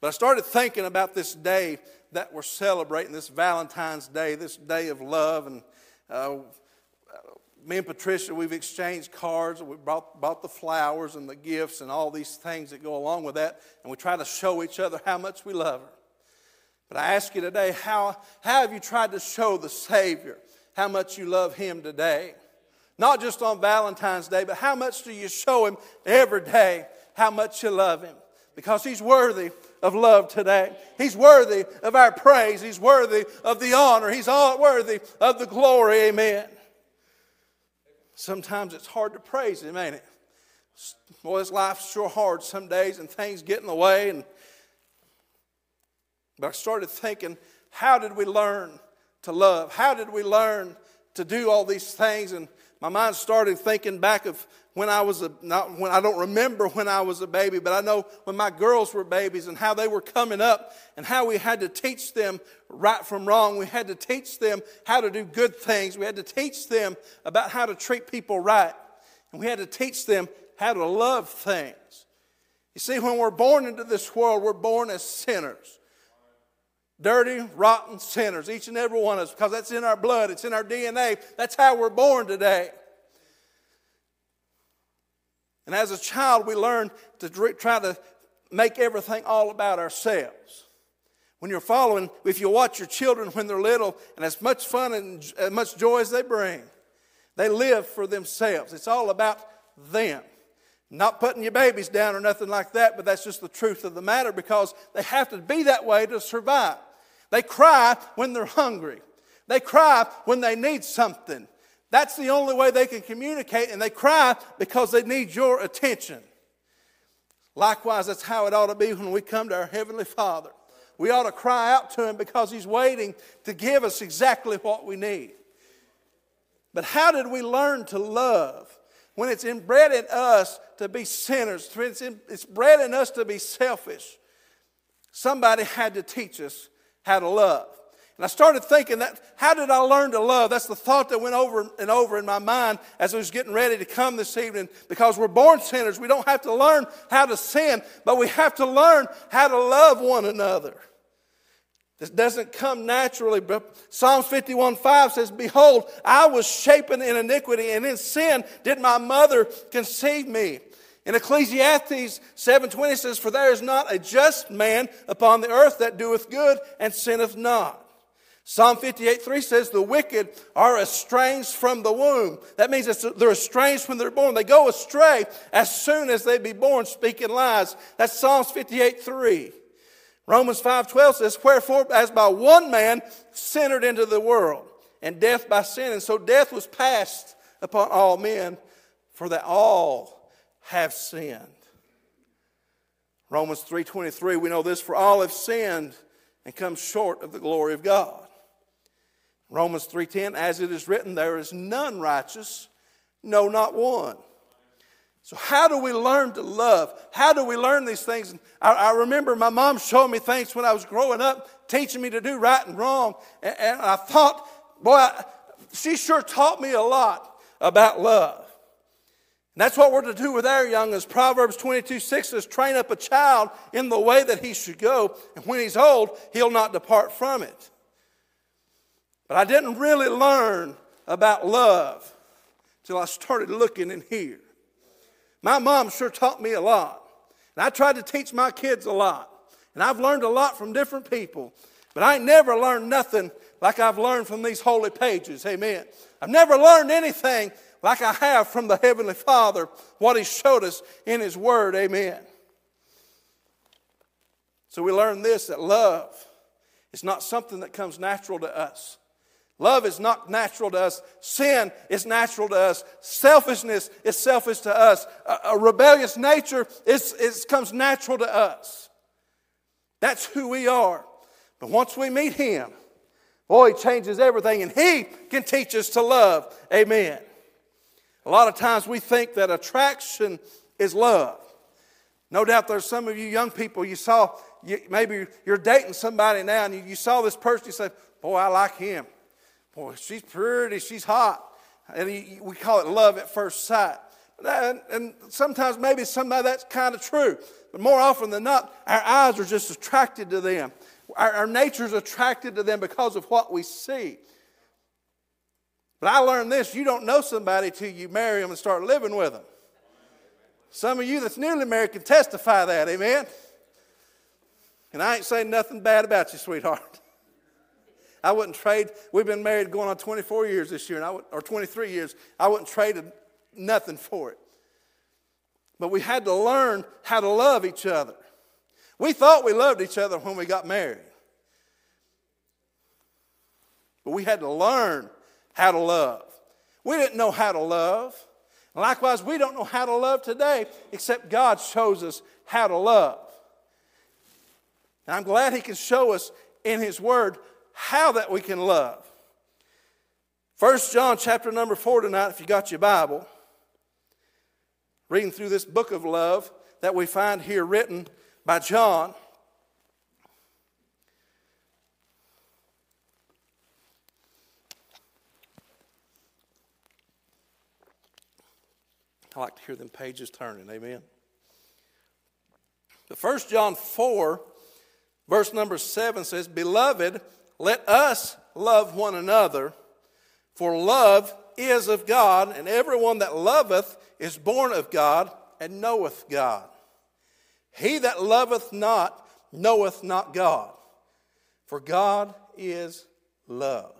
But I started thinking about this day that we're celebrating, this Valentine's Day, this day of love. And uh, me and Patricia, we've exchanged cards. We bought, bought the flowers and the gifts and all these things that go along with that. And we try to show each other how much we love her. But I ask you today, how, how have you tried to show the Savior how much you love Him today? Not just on Valentine's Day, but how much do you show Him every day how much you love Him? Because He's worthy of love today. He's worthy of our praise. He's worthy of the honor. He's all worthy of the glory. Amen. Sometimes it's hard to praise Him, ain't it? Boy, this life's sure hard some days and things get in the way. And, but I started thinking, how did we learn to love? How did we learn to do all these things? And my mind started thinking back of when I was a, not when I don't remember when I was a baby, but I know when my girls were babies and how they were coming up and how we had to teach them right from wrong. We had to teach them how to do good things. We had to teach them about how to treat people right. And we had to teach them how to love things. You see, when we're born into this world, we're born as sinners. Dirty, rotten sinners, each and every one of us, because that's in our blood, it's in our DNA. That's how we're born today. And as a child, we learn to try to make everything all about ourselves. When you're following, if you watch your children when they're little, and as much fun and as much joy as they bring, they live for themselves. It's all about them. Not putting your babies down or nothing like that, but that's just the truth of the matter because they have to be that way to survive. They cry when they're hungry. They cry when they need something. That's the only way they can communicate, and they cry because they need your attention. Likewise, that's how it ought to be when we come to our Heavenly Father. We ought to cry out to Him because He's waiting to give us exactly what we need. But how did we learn to love? When it's inbred in us to be sinners, it's, bred in us to be selfish, somebody had to teach us how to love. And I started thinking that, how did I learn to love? That's the thought that went over and over in my mind as I was getting ready to come this evening. Because we're born sinners. We don't have to learn how to sin, but we have to learn how to love one another. This doesn't come naturally, but Psalms 51 5 says, Behold, I was shapen in iniquity, and in sin did my mother conceive me. In Ecclesiastes 7:20 says, For there is not a just man upon the earth that doeth good and sinneth not. Psalm 58 3 says, The wicked are estranged from the womb. That means they're estranged when they're born. They go astray as soon as they be born, speaking lies. That's Psalms 58 3. Romans 5 12 says, Wherefore, as by one man entered into the world, and death by sin. And so death was passed upon all men, for that all have sinned. Romans 3:23 we know this for all have sinned and come short of the glory of God. Romans 3:10 as it is written there is none righteous no not one. So how do we learn to love? How do we learn these things? I, I remember my mom showing me things when I was growing up, teaching me to do right and wrong, and, and I thought, boy, I, she sure taught me a lot about love. And that's what we're to do with our young As Proverbs 22 6 says, train up a child in the way that he should go, and when he's old, he'll not depart from it. But I didn't really learn about love till I started looking in here. My mom sure taught me a lot. And I tried to teach my kids a lot. And I've learned a lot from different people. But I never learned nothing like I've learned from these holy pages. Amen. I've never learned anything like I have from the Heavenly Father, what He showed us in His Word. Amen. So we learn this that love is not something that comes natural to us. Love is not natural to us. Sin is natural to us. Selfishness is selfish to us. A, a rebellious nature is, is, comes natural to us. That's who we are. But once we meet Him, boy, He changes everything and He can teach us to love. Amen. A lot of times we think that attraction is love. No doubt there's some of you young people, you saw, you, maybe you're dating somebody now and you, you saw this person, you say, Boy, I like him. Boy, she's pretty, she's hot. And we call it love at first sight. And, and sometimes maybe some of that's kind of true. But more often than not, our eyes are just attracted to them. Our, our nature is attracted to them because of what we see. But I learned this you don't know somebody till you marry them and start living with them. Some of you that's newly married can testify that, amen? And I ain't saying nothing bad about you, sweetheart. I wouldn't trade, we've been married going on 24 years this year, and I would, or 23 years. I wouldn't trade nothing for it. But we had to learn how to love each other. We thought we loved each other when we got married. But we had to learn how to love. We didn't know how to love. Likewise, we don't know how to love today, except God shows us how to love. And I'm glad He can show us in His Word how that we can love. First John chapter number 4 tonight, if you got your Bible. Reading through this book of love that we find here written by John. I like to hear them pages turning. Amen. The first John 4, verse number 7 says, Beloved, let us love one another, for love is of God, and everyone that loveth is born of God and knoweth God. He that loveth not knoweth not God, for God is love.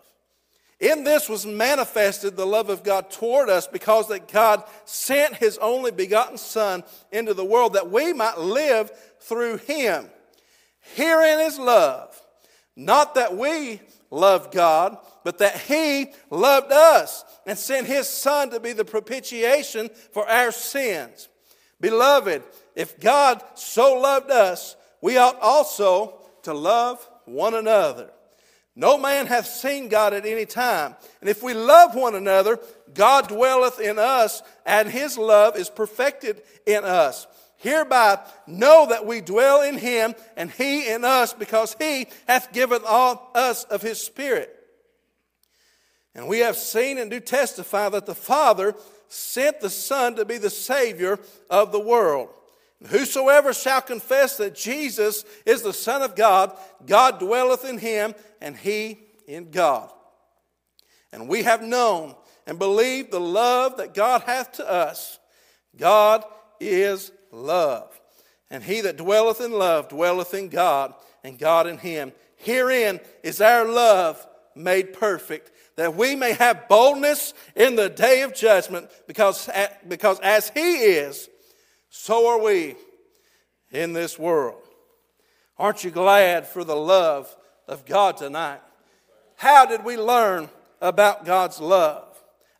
In this was manifested the love of God toward us because that God sent his only begotten Son into the world that we might live through him. Herein is love, not that we loved God, but that he loved us and sent his Son to be the propitiation for our sins. Beloved, if God so loved us, we ought also to love one another. No man hath seen God at any time. And if we love one another, God dwelleth in us, and his love is perfected in us. Hereby know that we dwell in him, and he in us, because he hath given all us of his Spirit. And we have seen and do testify that the Father sent the Son to be the Savior of the world. Whosoever shall confess that Jesus is the Son of God, God dwelleth in him, and he in God. And we have known and believed the love that God hath to us. God is love. And he that dwelleth in love dwelleth in God, and God in him. Herein is our love made perfect, that we may have boldness in the day of judgment, because, because as he is, so are we in this world. Aren't you glad for the love of God tonight? How did we learn about God's love?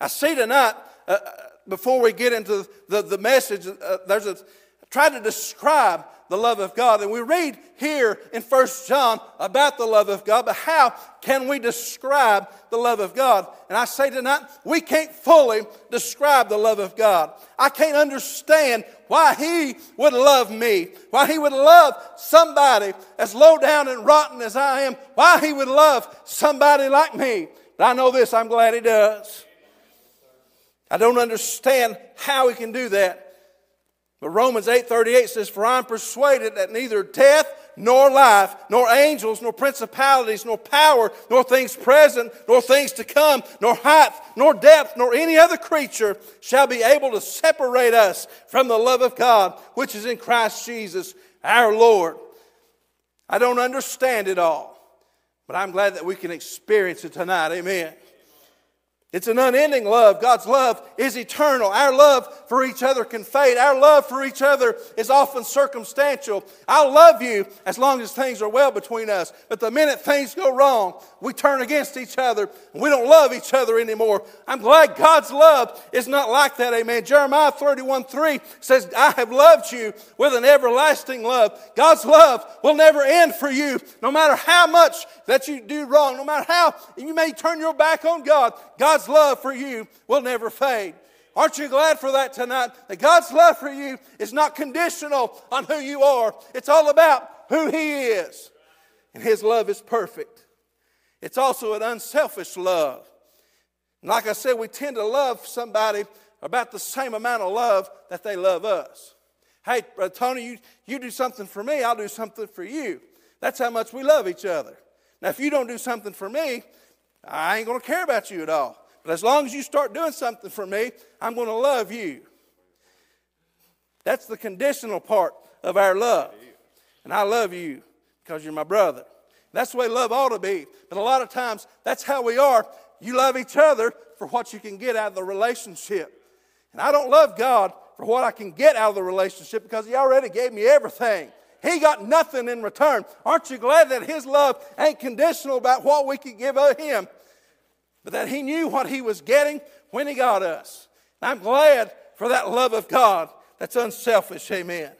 I see tonight, uh, uh before we get into the, the message, uh, there's a try to describe the love of God. And we read here in First John about the love of God, but how can we describe the love of God? And I say tonight, we can't fully describe the love of God. I can't understand why He would love me, why He would love somebody as low down and rotten as I am, why He would love somebody like me. But I know this, I'm glad He does. I don't understand how He can do that. But Romans 8:38 says, "For I'm persuaded that neither death nor life, nor angels, nor principalities, nor power, nor things present, nor things to come, nor height, nor depth, nor any other creature shall be able to separate us from the love of God, which is in Christ Jesus our Lord." I don't understand it all, but I'm glad that we can experience it tonight. Amen. It's an unending love. God's love is eternal. Our love for each other can fade. Our love for each other is often circumstantial. I'll love you as long as things are well between us. But the minute things go wrong, we turn against each other and we don't love each other anymore. I'm glad God's love is not like that. Amen. Jeremiah 31 3 says, I have loved you with an everlasting love. God's love will never end for you, no matter how much that you do wrong, no matter how you may turn your back on God. God's love for you will never fade. Aren't you glad for that tonight? That God's love for you is not conditional on who you are, it's all about who He is. And His love is perfect. It's also an unselfish love. And like I said, we tend to love somebody about the same amount of love that they love us. Hey, Brother Tony, you, you do something for me, I'll do something for you. That's how much we love each other. Now, if you don't do something for me, I ain't going to care about you at all. But as long as you start doing something for me, I'm going to love you. That's the conditional part of our love. And I love you because you're my brother. That's the way love ought to be. But a lot of times, that's how we are. You love each other for what you can get out of the relationship. And I don't love God for what I can get out of the relationship because He already gave me everything. He got nothing in return. Aren't you glad that His love ain't conditional about what we can give Him, but that He knew what He was getting when He got us? And I'm glad for that love of God that's unselfish. Amen.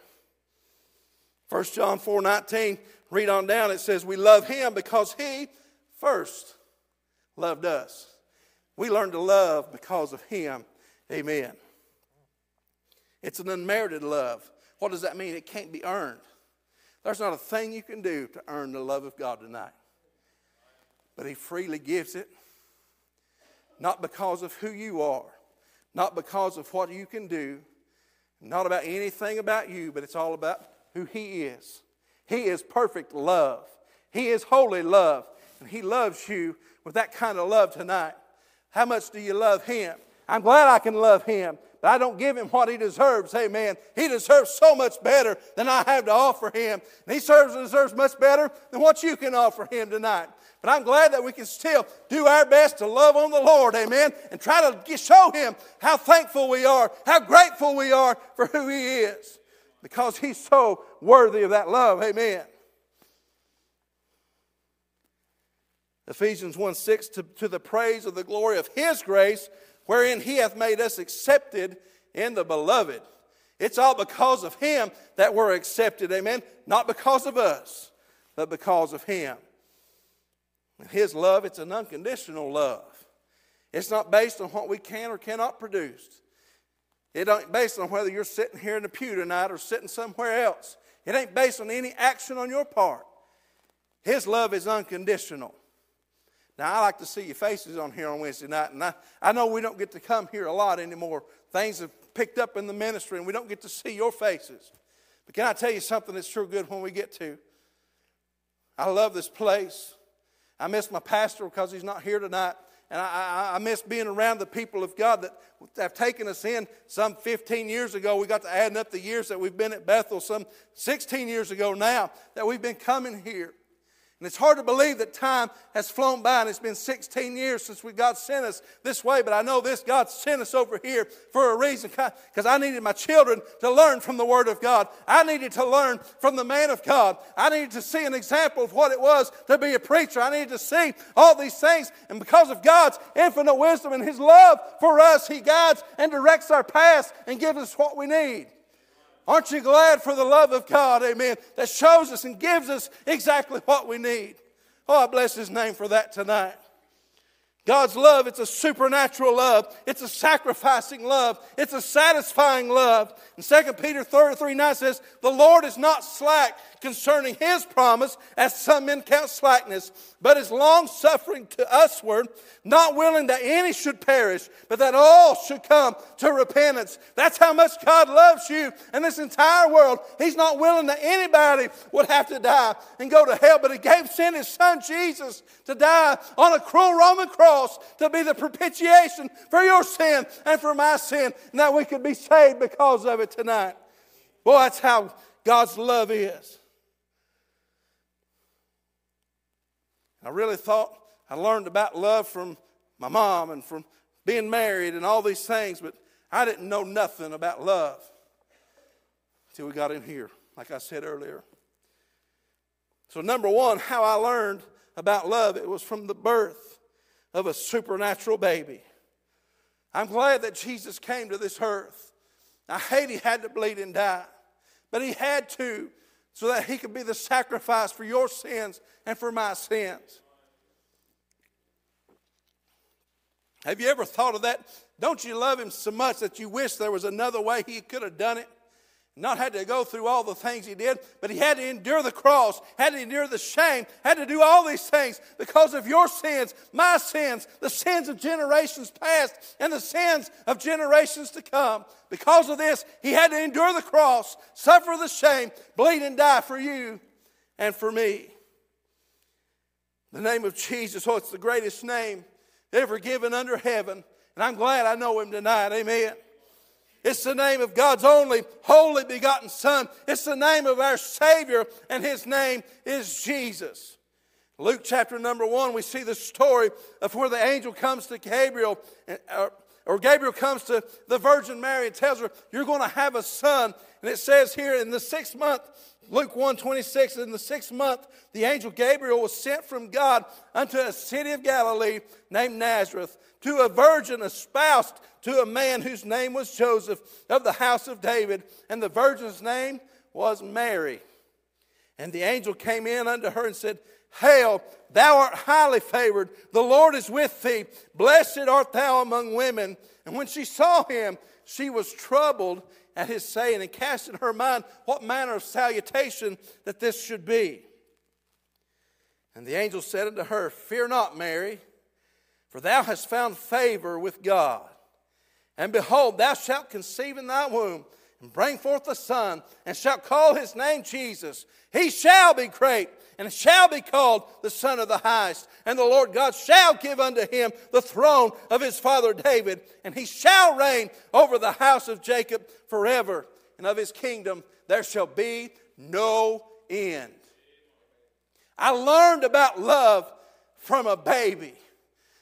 1 John 4 19, read on down, it says, We love Him because He first loved us. We learn to love because of Him. Amen. It's an unmerited love. What does that mean? It can't be earned. There's not a thing you can do to earn the love of God tonight. But He freely gives it, not because of who you are, not because of what you can do, not about anything about you, but it's all about who He is. He is perfect love, He is holy love, and He loves you with that kind of love tonight. How much do you love Him? I'm glad I can love Him but I don't give him what he deserves. Amen. He deserves so much better than I have to offer him. And he serves deserves much better than what you can offer him tonight. But I'm glad that we can still do our best to love on the Lord, amen, and try to show him how thankful we are, how grateful we are for who he is, because he's so worthy of that love, amen. Ephesians 1 6, to, to the praise of the glory of his grace, wherein he hath made us accepted in the beloved. It's all because of him that we're accepted, amen? Not because of us, but because of him. His love, it's an unconditional love. It's not based on what we can or cannot produce. It ain't based on whether you're sitting here in the pew tonight or sitting somewhere else. It ain't based on any action on your part. His love is unconditional. Now, I like to see your faces on here on Wednesday night, and I, I know we don't get to come here a lot anymore. Things have picked up in the ministry, and we don't get to see your faces. But can I tell you something that's sure good when we get to? I love this place. I miss my pastor because he's not here tonight. And I, I, I, miss being around the people of God that have taken us in some 15 years ago. We got to adding up the years that we've been at Bethel, some 16 years ago now that we've been coming here. And it's hard to believe that time has flown by and it's been 16 years since we God sent us this way, but I know this God sent us over here for a reason because I needed my children to learn from the Word of God. I needed to learn from the man of God. I needed to see an example of what it was to be a preacher. I needed to see all these things. And because of God's infinite wisdom and His love for us, He guides and directs our paths and gives us what we need. Aren't you glad for the love of God, amen, that shows us and gives us exactly what we need? Oh, I bless His name for that tonight. God's love, it's a supernatural love. It's a sacrificing love. It's a satisfying love. And 2 Peter 3, 3 9 says, The Lord is not slack concerning his promise, as some men count slackness, but is long suffering to usward, not willing that any should perish, but that all should come to repentance. That's how much God loves you and this entire world. He's not willing that anybody would have to die and go to hell, but He gave sent His Son Jesus to die on a cruel Roman cross to be the propitiation for your sin and for my sin, and that we could be saved because of it tonight. Boy, that's how God's love is. I really thought I learned about love from my mom and from being married and all these things, but I didn't know nothing about love until we got in here, like I said earlier. So, number one, how I learned about love, it was from the birth of a supernatural baby. I'm glad that Jesus came to this earth. I hate he had to bleed and die, but he had to so that he could be the sacrifice for your sins and for my sins. Have you ever thought of that? Don't you love him so much that you wish there was another way he could have done it? Not had to go through all the things he did, but he had to endure the cross, had to endure the shame, had to do all these things because of your sins, my sins, the sins of generations past, and the sins of generations to come. Because of this, he had to endure the cross, suffer the shame, bleed and die for you and for me. The name of Jesus, oh, it's the greatest name ever given under heaven. And I'm glad I know him tonight. Amen. It's the name of God's only holy begotten Son. It's the name of our Savior, and His name is Jesus. Luke chapter number one, we see the story of where the angel comes to Gabriel, or Gabriel comes to the Virgin Mary and tells her, You're going to have a son. And it says here in the sixth month, Luke 1 26, in the sixth month, the angel Gabriel was sent from God unto a city of Galilee named Nazareth to a virgin espoused to a man whose name was Joseph of the house of David, and the virgin's name was Mary. And the angel came in unto her and said, Hail, thou art highly favored. The Lord is with thee. Blessed art thou among women. And when she saw him, she was troubled at his saying and cast in her mind what manner of salutation that this should be. And the angel said unto her, Fear not, Mary, for thou hast found favor with God. And behold, thou shalt conceive in thy womb and bring forth a son, and shalt call his name Jesus. He shall be great, and shall be called the Son of the Highest. And the Lord God shall give unto him the throne of his father David, and he shall reign over the house of Jacob forever, and of his kingdom there shall be no end. I learned about love from a baby.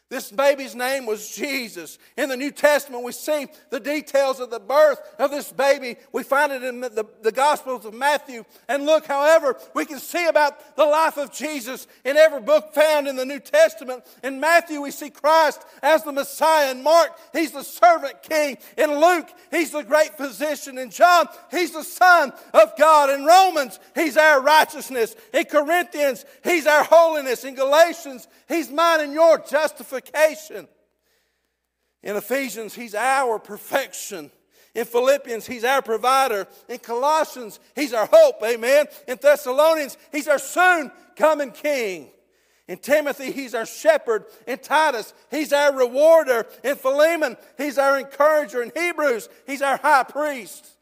This baby's name was Jesus. In the New Testament, we see the details of the birth of this baby. We find it in the, the, Gospels of Matthew and Luke. However, we can see about the life of Jesus in every book found in the New Testament. In Matthew, we see Christ as the Messiah. In Mark, he's the servant king. In Luke, he's the great physician. In John, he's the Son of God. In Romans, he's our righteousness. In Corinthians, he's our holiness. In Galatians, he's mine and your justification justification. In Ephesians, He's our perfection. In Philippians, He's our provider. In Colossians, He's our hope. Amen. In Thessalonians, He's our soon coming King. In Timothy, He's our shepherd. In Titus, He's our rewarder. In Philemon, He's our encourager. In Hebrews, He's our high priest.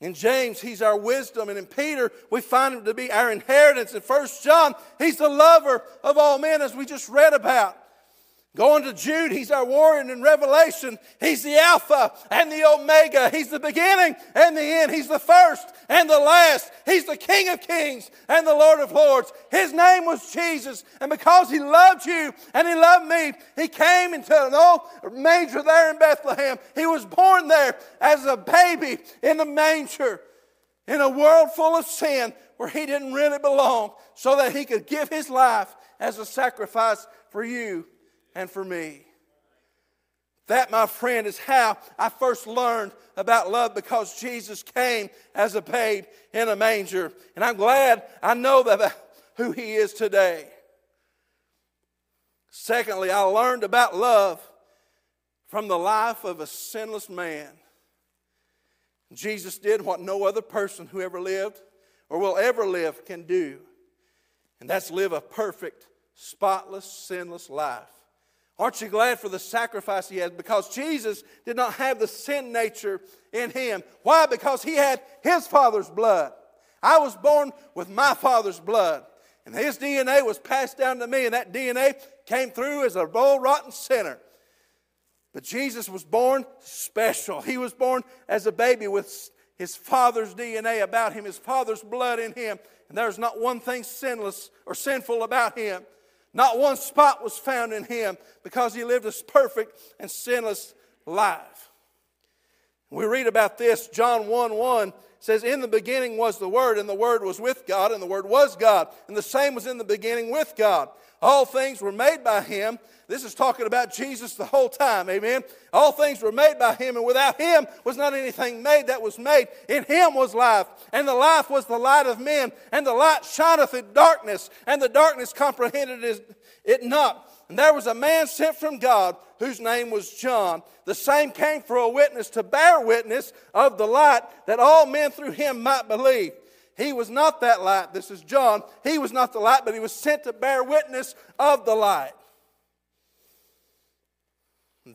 In James, he's our wisdom. And in Peter, we find him to be our inheritance. In First John, he's the lover of all men, as we just read about. Going to Jude, he's our warrior. In Revelation, he's the Alpha and the Omega. He's the beginning and the end. He's the first and the last. He's the King of kings and the Lord of lords. His name was Jesus. And because he loved you and he loved me, he came into an old manger there in Bethlehem. He was born there as a baby in a manger in a world full of sin where he didn't really belong so that he could give his life as a sacrifice for you and for me. That, my friend, is how I first learned about love because Jesus came as a babe in a manger. And I'm glad I know that who he is today. Secondly, I learned about love from the life of a sinless man. Jesus did what no other person who ever lived or will ever live can do, and that's live a perfect, spotless, sinless life. Aren't you glad for the sacrifice he had? Because Jesus did not have the sin nature in him. Why? Because he had his father's blood. I was born with my father's blood. And his DNA was passed down to me, and that DNA came through as a roll rotten sinner. But Jesus was born special. He was born as a baby with his father's DNA about him, his father's blood in him. And there's not one thing sinless or sinful about him. Not one spot was found in him because he lived a perfect and sinless life. We read about this, John 1 1 says, In the beginning was the Word, and the Word was with God, and the Word was God, and the same was in the beginning with God. All things were made by him. This is talking about Jesus the whole time, amen. All things were made by him, and without him was not anything made that was made. In him was life, and the life was the light of men, and the light shineth in darkness, and the darkness comprehended it not. And there was a man sent from God whose name was John. The same came for a witness to bear witness of the light that all men through him might believe. He was not that light. This is John. He was not the light, but he was sent to bear witness of the light.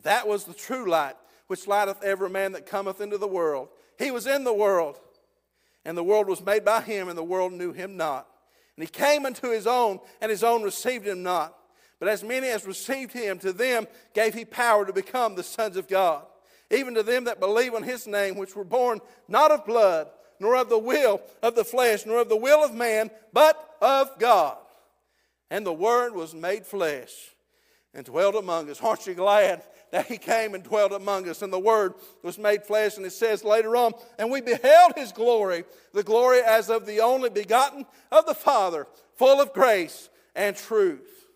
That was the true light, which lighteth every man that cometh into the world. He was in the world, and the world was made by him, and the world knew him not. And he came unto his own, and his own received him not. But as many as received him, to them gave he power to become the sons of God, even to them that believe on his name, which were born not of blood, nor of the will of the flesh, nor of the will of man, but of God. And the Word was made flesh and dwelt among us. Aren't you glad that He came and dwelt among us? And the Word was made flesh. And it says later on, and we beheld His glory, the glory as of the only begotten of the Father, full of grace and truth.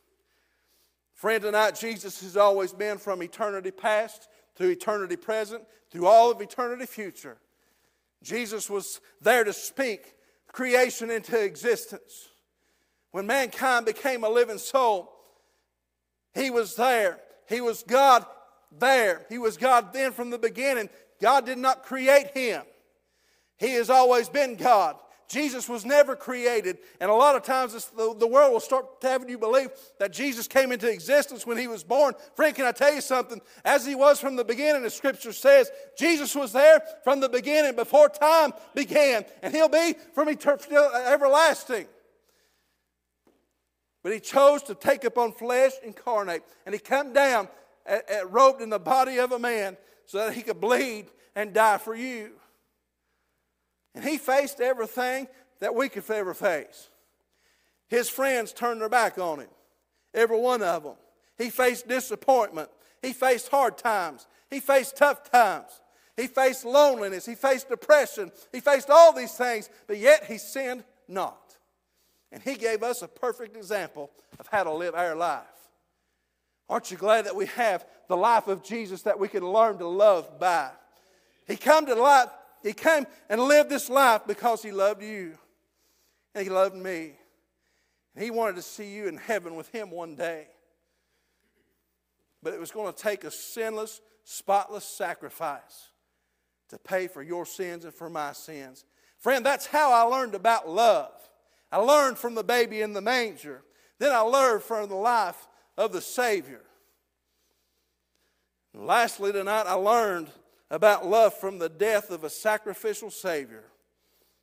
Friend, tonight, Jesus has always been from eternity past to eternity present, through all of eternity future. Jesus was there to speak creation into existence. When mankind became a living soul, he was there. He was God there. He was God then from the beginning. God did not create him, He has always been God. Jesus was never created. And a lot of times the, the world will start having you believe that Jesus came into existence when he was born. Friend, can I tell you something? As he was from the beginning, the scripture says, Jesus was there from the beginning before time began. And he'll be from eternity, everlasting. But he chose to take upon flesh incarnate. And he come down at, at, robed in the body of a man so that he could bleed and die for you. And he faced everything that we could ever face. His friends turned their back on him, every one of them. He faced disappointment. He faced hard times. He faced tough times. He faced loneliness. He faced depression. He faced all these things, but yet he sinned not. And He gave us a perfect example of how to live our life. Aren't you glad that we have the life of Jesus that we can learn to love by? He came to life, He came and lived this life because He loved you. And He loved me. And He wanted to see you in heaven with Him one day. But it was going to take a sinless, spotless sacrifice to pay for your sins and for my sins. Friend, that's how I learned about love. I learned from the baby in the manger. Then I learned from the life of the Savior. And lastly, tonight, I learned about love from the death of a sacrificial Savior.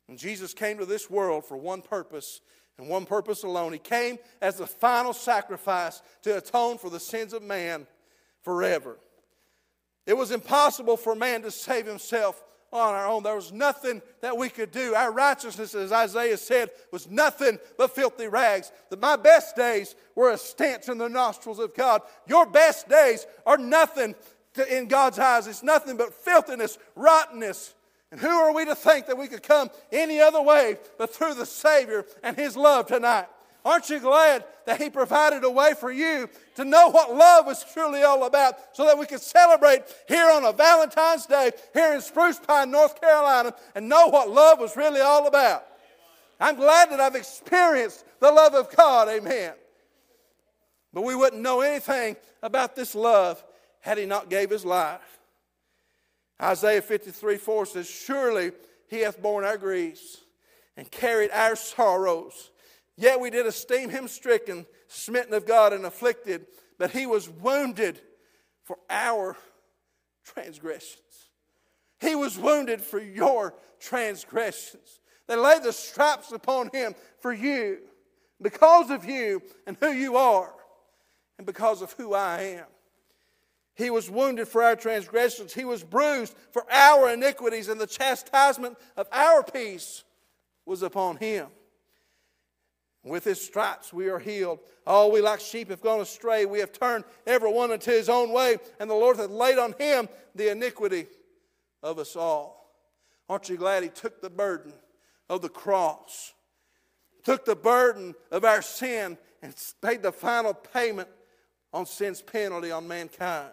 And Jesus came to this world for one purpose and one purpose alone. He came as the final sacrifice to atone for the sins of man forever. It was impossible for man to save himself on our own. There was nothing that we could do. Our righteousness, as Isaiah said, was nothing but filthy rags. That my best days were a stench in the nostrils of God. Your best days are nothing to, in God's eyes. It's nothing but filthiness, rottenness. And who are we to think that we could come any other way but through the Savior and His love tonight? Aren't you glad that He provided a way for you to know what love was truly all about so that we could celebrate here on a Valentine's Day here in Spruce Pine, North Carolina, and know what love was really all about? I'm glad that I've experienced the love of God, amen. But we wouldn't know anything about this love had He not gave His life. Isaiah 53 4 says, Surely He hath borne our griefs and carried our sorrows. Yet we did esteem him stricken, smitten of God, and afflicted, but he was wounded for our transgressions. He was wounded for your transgressions. They laid the stripes upon him for you, because of you and who you are, and because of who I am. He was wounded for our transgressions. He was bruised for our iniquities, and the chastisement of our peace was upon him. With his stripes we are healed. All we like sheep have gone astray. We have turned every one unto his own way, and the Lord hath laid on him the iniquity of us all. Aren't you glad he took the burden of the cross, took the burden of our sin, and paid the final payment on sin's penalty on mankind?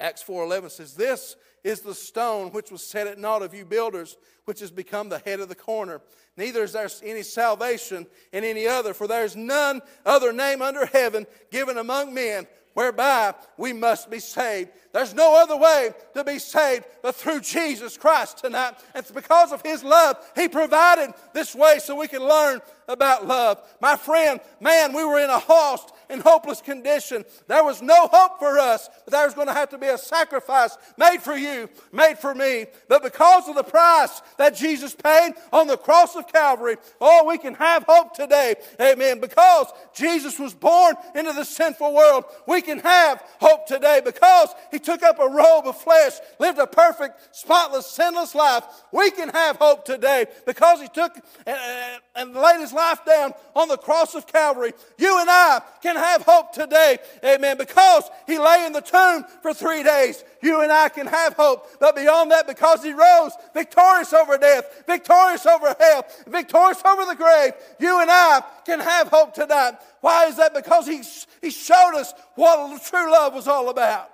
Acts 4:11 says, "This is the stone which was set at naught of you builders, which has become the head of the corner. Neither is there any salvation in any other, for there is none other name under heaven given among men whereby we must be saved. There's no other way to be saved but through Jesus Christ tonight. And it's because of His love, He provided this way so we can learn about love. My friend, man, we were in a lost and hopeless condition. There was no hope for us, but there was going to have to be a sacrifice made for you, made for me. But because of the price that Jesus paid on the cross of Calvary, oh, we can have hope today. Amen. Because Jesus was born into the sinful world, we can have hope today because he took up a robe of flesh, lived a perfect, spotless, sinless life. We can have hope today because he took and, and laid his life down on the cross of Calvary. You and I can have hope today. Amen. Because he lay in the tomb for three days, you and I can have hope. But beyond that, because he rose victorious over death, victorious over hell, victorious over the grave, you and I can have hope tonight. Why is that? Because he, he showed us what true love was all about.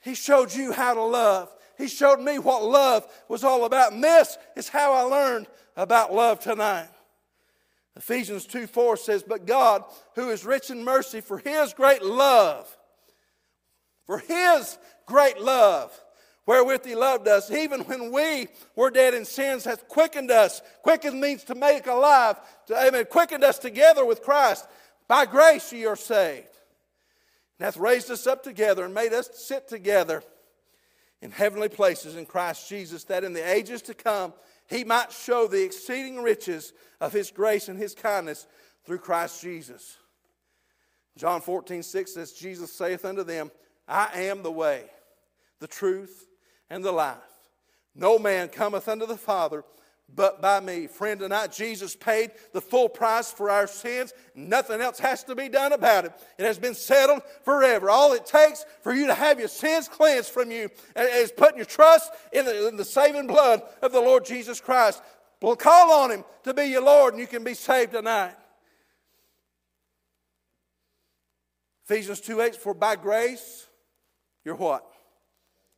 He showed you how to love. He showed me what love was all about. And this is how I learned about love tonight. Ephesians 2 4 says, But God, who is rich in mercy, for his great love, for his great love, wherewith he loved us, even when we were dead in sins, hath quickened us. Quickened means to make alive. To, amen. Quickened us together with Christ. By grace ye are saved. And hath raised us up together and made us sit together in heavenly places in Christ Jesus, that in the ages to come he might show the exceeding riches of his grace and his kindness through Christ Jesus. John 14, 6 says, Jesus saith unto them, I am the way, the truth, and the life. No man cometh unto the Father but by me. Friend, tonight Jesus paid the full price for our sins. Nothing else has to be done about it. It has been settled forever. All it takes for you to have your sins cleansed from you is putting your trust in the, in the saving blood of the Lord Jesus Christ. Well, call on Him to be your Lord and you can be saved tonight. Ephesians 2 8, for by grace, you're what?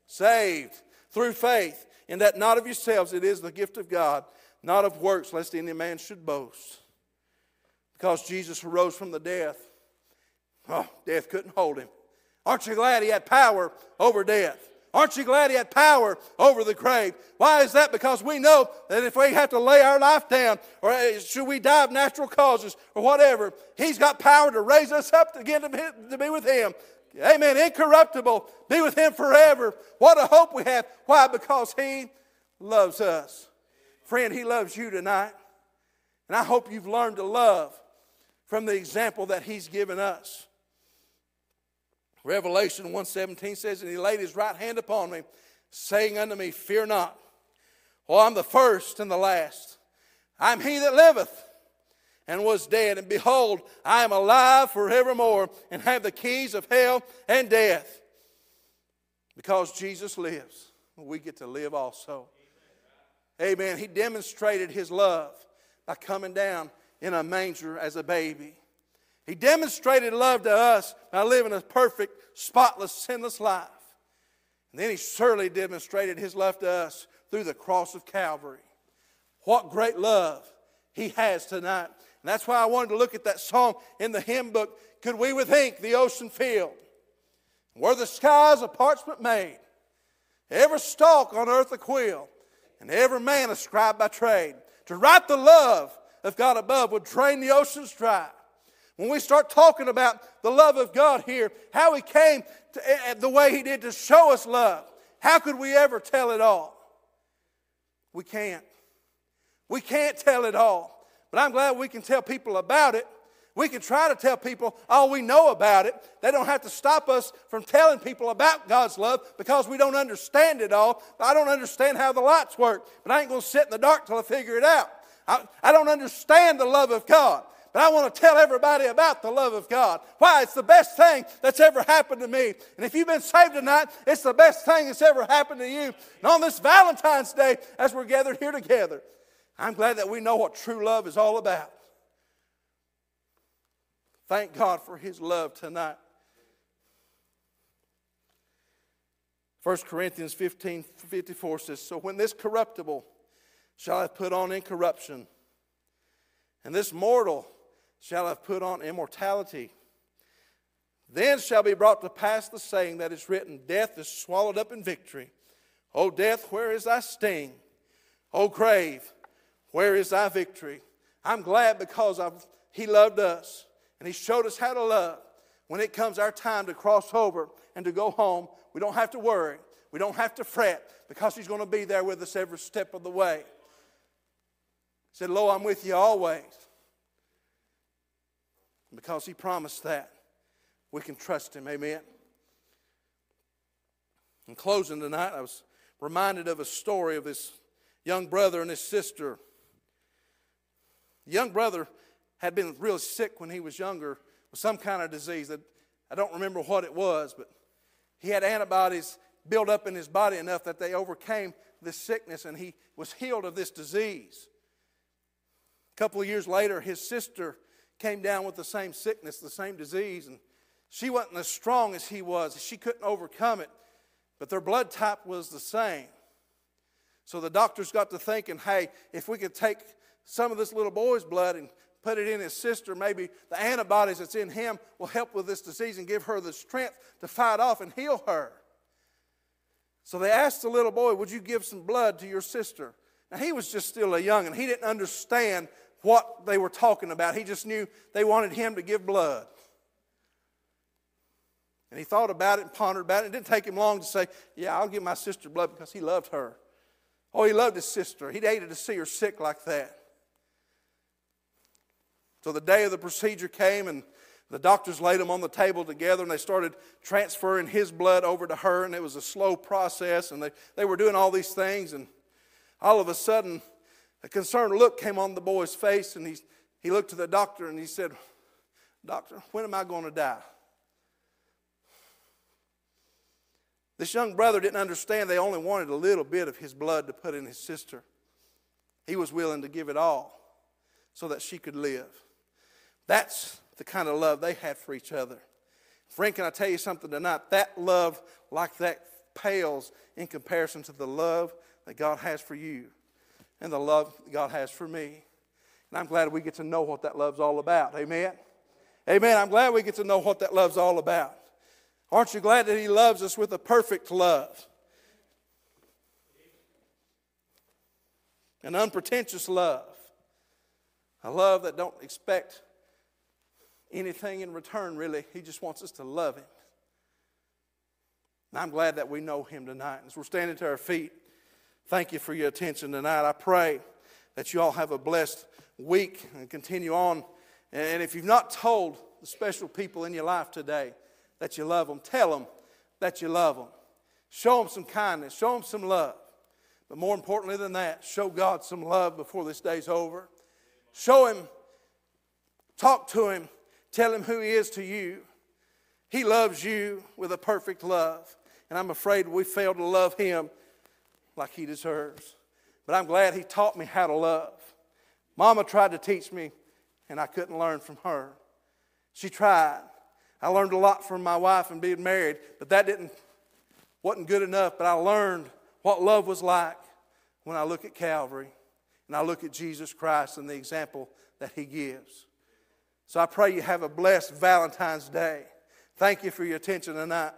Saved through faith in that not of yourselves, it is the gift of God, not of works, lest any man should boast. Because Jesus arose from the death, oh, death couldn't hold him. Aren't you glad he had power over death? Aren't you glad he had power over the grave? Why is that? Because we know that if we have to lay our life down, or uh, should we die of natural causes, or whatever, he's got power to raise us up again to be, to be with him. Amen. Incorruptible. Be with Him forever. What a hope we have. Why? Because He loves us. Friend, He loves you tonight. And I hope you've learned to love from the example that He's given us. Revelation 1:17 says, And He laid His right hand upon me, saying unto me, Fear not. Well, I'm the first and the last. I'm He that liveth and was dead. And behold, I am alive forevermore and have the keys of hell and death. Because Jesus lives, we get to live also. Amen. He demonstrated his love by coming down in a manger as a baby. He demonstrated love to us by living a perfect, spotless, sinless life. And then he surely demonstrated his love to us through the cross of Calvary. What great love he has tonight. And that's why I wanted to look at that song in the hymn book, Could We with Ink the Ocean Fill? Were the skies a parchment made, every stalk on earth a quill, and every man a scribe by trade, to write the love of God above would drain the oceans dry. When we start talking about the love of God here, how He came to, eh, eh, the way He did to show us love, how could we ever tell it all? We can't. We can't tell it all. But I'm glad we can tell people about it. We can try to tell people all we know about it. They don't have to stop us from telling people about God's love because we don't understand it all. I don't understand how the lights work, but I ain't going to sit in the dark till I figure it out. I, I don't understand the love of God, but I want to tell everybody about the love of God. Why? It's the best thing that's ever happened to me. And if you've been saved tonight, it's the best thing that's ever happened to you. And on this Valentine's Day, as we're gathered here together, I'm glad that we know what true love is all about. Thank God for His love tonight. 1 Corinthians 15 54 says, So when this corruptible shall have put on incorruption, and this mortal shall have put on immortality, then shall be brought to pass the saying that is written Death is swallowed up in victory. O death, where is thy sting? O grave, where is thy victory? I'm glad because I've, he loved us and he showed us how to love. When it comes our time to cross over and to go home, we don't have to worry. We don't have to fret because he's going to be there with us every step of the way. He said, Lo, I'm with you always. because he promised that, we can trust him. Amen. In closing tonight, I was reminded of a story of this young brother and his sister. The young brother had been real sick when he was younger with some kind of disease that I don't remember what it was, but he had antibodies built up in his body enough that they overcame this sickness and he was healed of this disease. A couple of years later, his sister came down with the same sickness, the same disease, and she wasn't as strong as he was. She couldn't overcome it, but their blood type was the same. So the doctors got to thinking, hey, if we could take some of this little boy's blood and put it in his sister, maybe the antibodies that's in him will help with this disease and give her the strength to fight off and heal her. So they asked the little boy, Would you give some blood to your sister? Now he was just still a young and he didn't understand what they were talking about. He just knew they wanted him to give blood. And he thought about it and pondered about it. It didn't take him long to say, Yeah, I'll give my sister blood because he loved her. Oh, he loved his sister. He'd hated to see her sick like that. So the day of the procedure came, and the doctors laid them on the table together, and they started transferring his blood over to her, and it was a slow process, and they, they were doing all these things, and all of a sudden, a concerned look came on the boy's face, and he, he looked to the doctor and he said, Doctor, when am I going to die? This young brother didn't understand they only wanted a little bit of his blood to put in his sister. He was willing to give it all so that she could live. That's the kind of love they had for each other. Frank, can I tell you something tonight? That love like that pales in comparison to the love that God has for you and the love God has for me. And I'm glad we get to know what that love's all about. Amen. Amen. I'm glad we get to know what that love's all about. Aren't you glad that He loves us with a perfect love? An unpretentious love. A love that don't expect anything in return, really. He just wants us to love Him. And I'm glad that we know Him tonight. As we're standing to our feet, thank you for your attention tonight. I pray that you all have a blessed week and continue on. And if you've not told the special people in your life today, that you love them. Tell them that you love them. Show them some kindness. Show them some love. But more importantly than that, show God some love before this day's over. Show Him, talk to Him, tell Him who He is to you. He loves you with a perfect love. And I'm afraid we fail to love Him like He deserves. But I'm glad He taught me how to love. Mama tried to teach me, and I couldn't learn from her. She tried. I learned a lot from my wife and being married, but that didn't wasn't good enough. But I learned what love was like when I look at Calvary and I look at Jesus Christ and the example that He gives. So I pray you have a blessed Valentine's Day. Thank you for your attention tonight.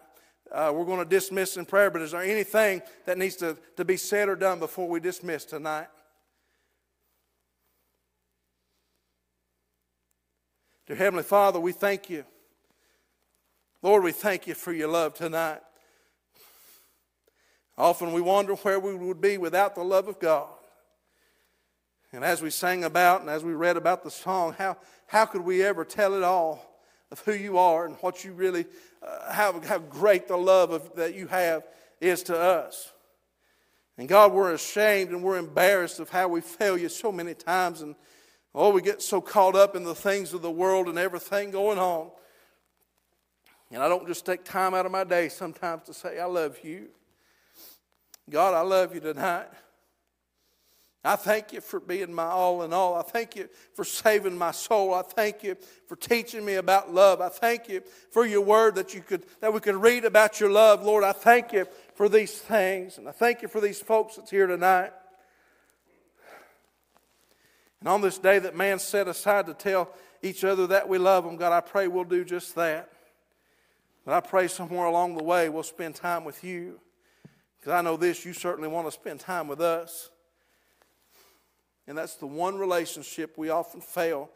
Uh, we're going to dismiss in prayer, but is there anything that needs to, to be said or done before we dismiss tonight? Dear Heavenly Father, we thank you Lord, we thank you for your love tonight. Often we wonder where we would be without the love of God. And as we sang about and as we read about the song, how, how could we ever tell it all of who you are and what you really, uh, how, how great the love of, that you have is to us? And God, we're ashamed and we're embarrassed of how we fail you so many times. And oh, we get so caught up in the things of the world and everything going on. And I don't just take time out of my day sometimes to say, I love you. God, I love you tonight. I thank you for being my all in all. I thank you for saving my soul. I thank you for teaching me about love. I thank you for your word that you could that we could read about your love. Lord, I thank you for these things. And I thank you for these folks that's here tonight. And on this day that man set aside to tell each other that we love them, God, I pray we'll do just that. But I pray somewhere along the way we'll spend time with you. Because I know this, you certainly want to spend time with us. And that's the one relationship we often fail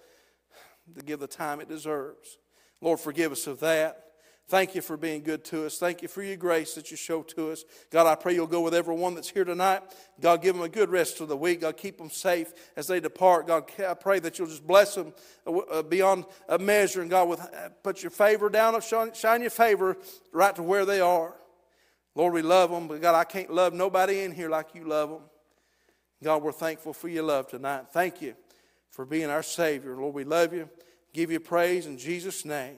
to give the time it deserves. Lord, forgive us of that. Thank you for being good to us. Thank you for your grace that you show to us. God, I pray you'll go with everyone that's here tonight. God, give them a good rest of the week. God, keep them safe as they depart. God, I pray that you'll just bless them uh, uh, beyond a measure. And God, with, uh, put your favor down, shine your favor right to where they are. Lord, we love them, but God, I can't love nobody in here like you love them. God, we're thankful for your love tonight. Thank you for being our Savior. Lord, we love you. Give you praise in Jesus' name.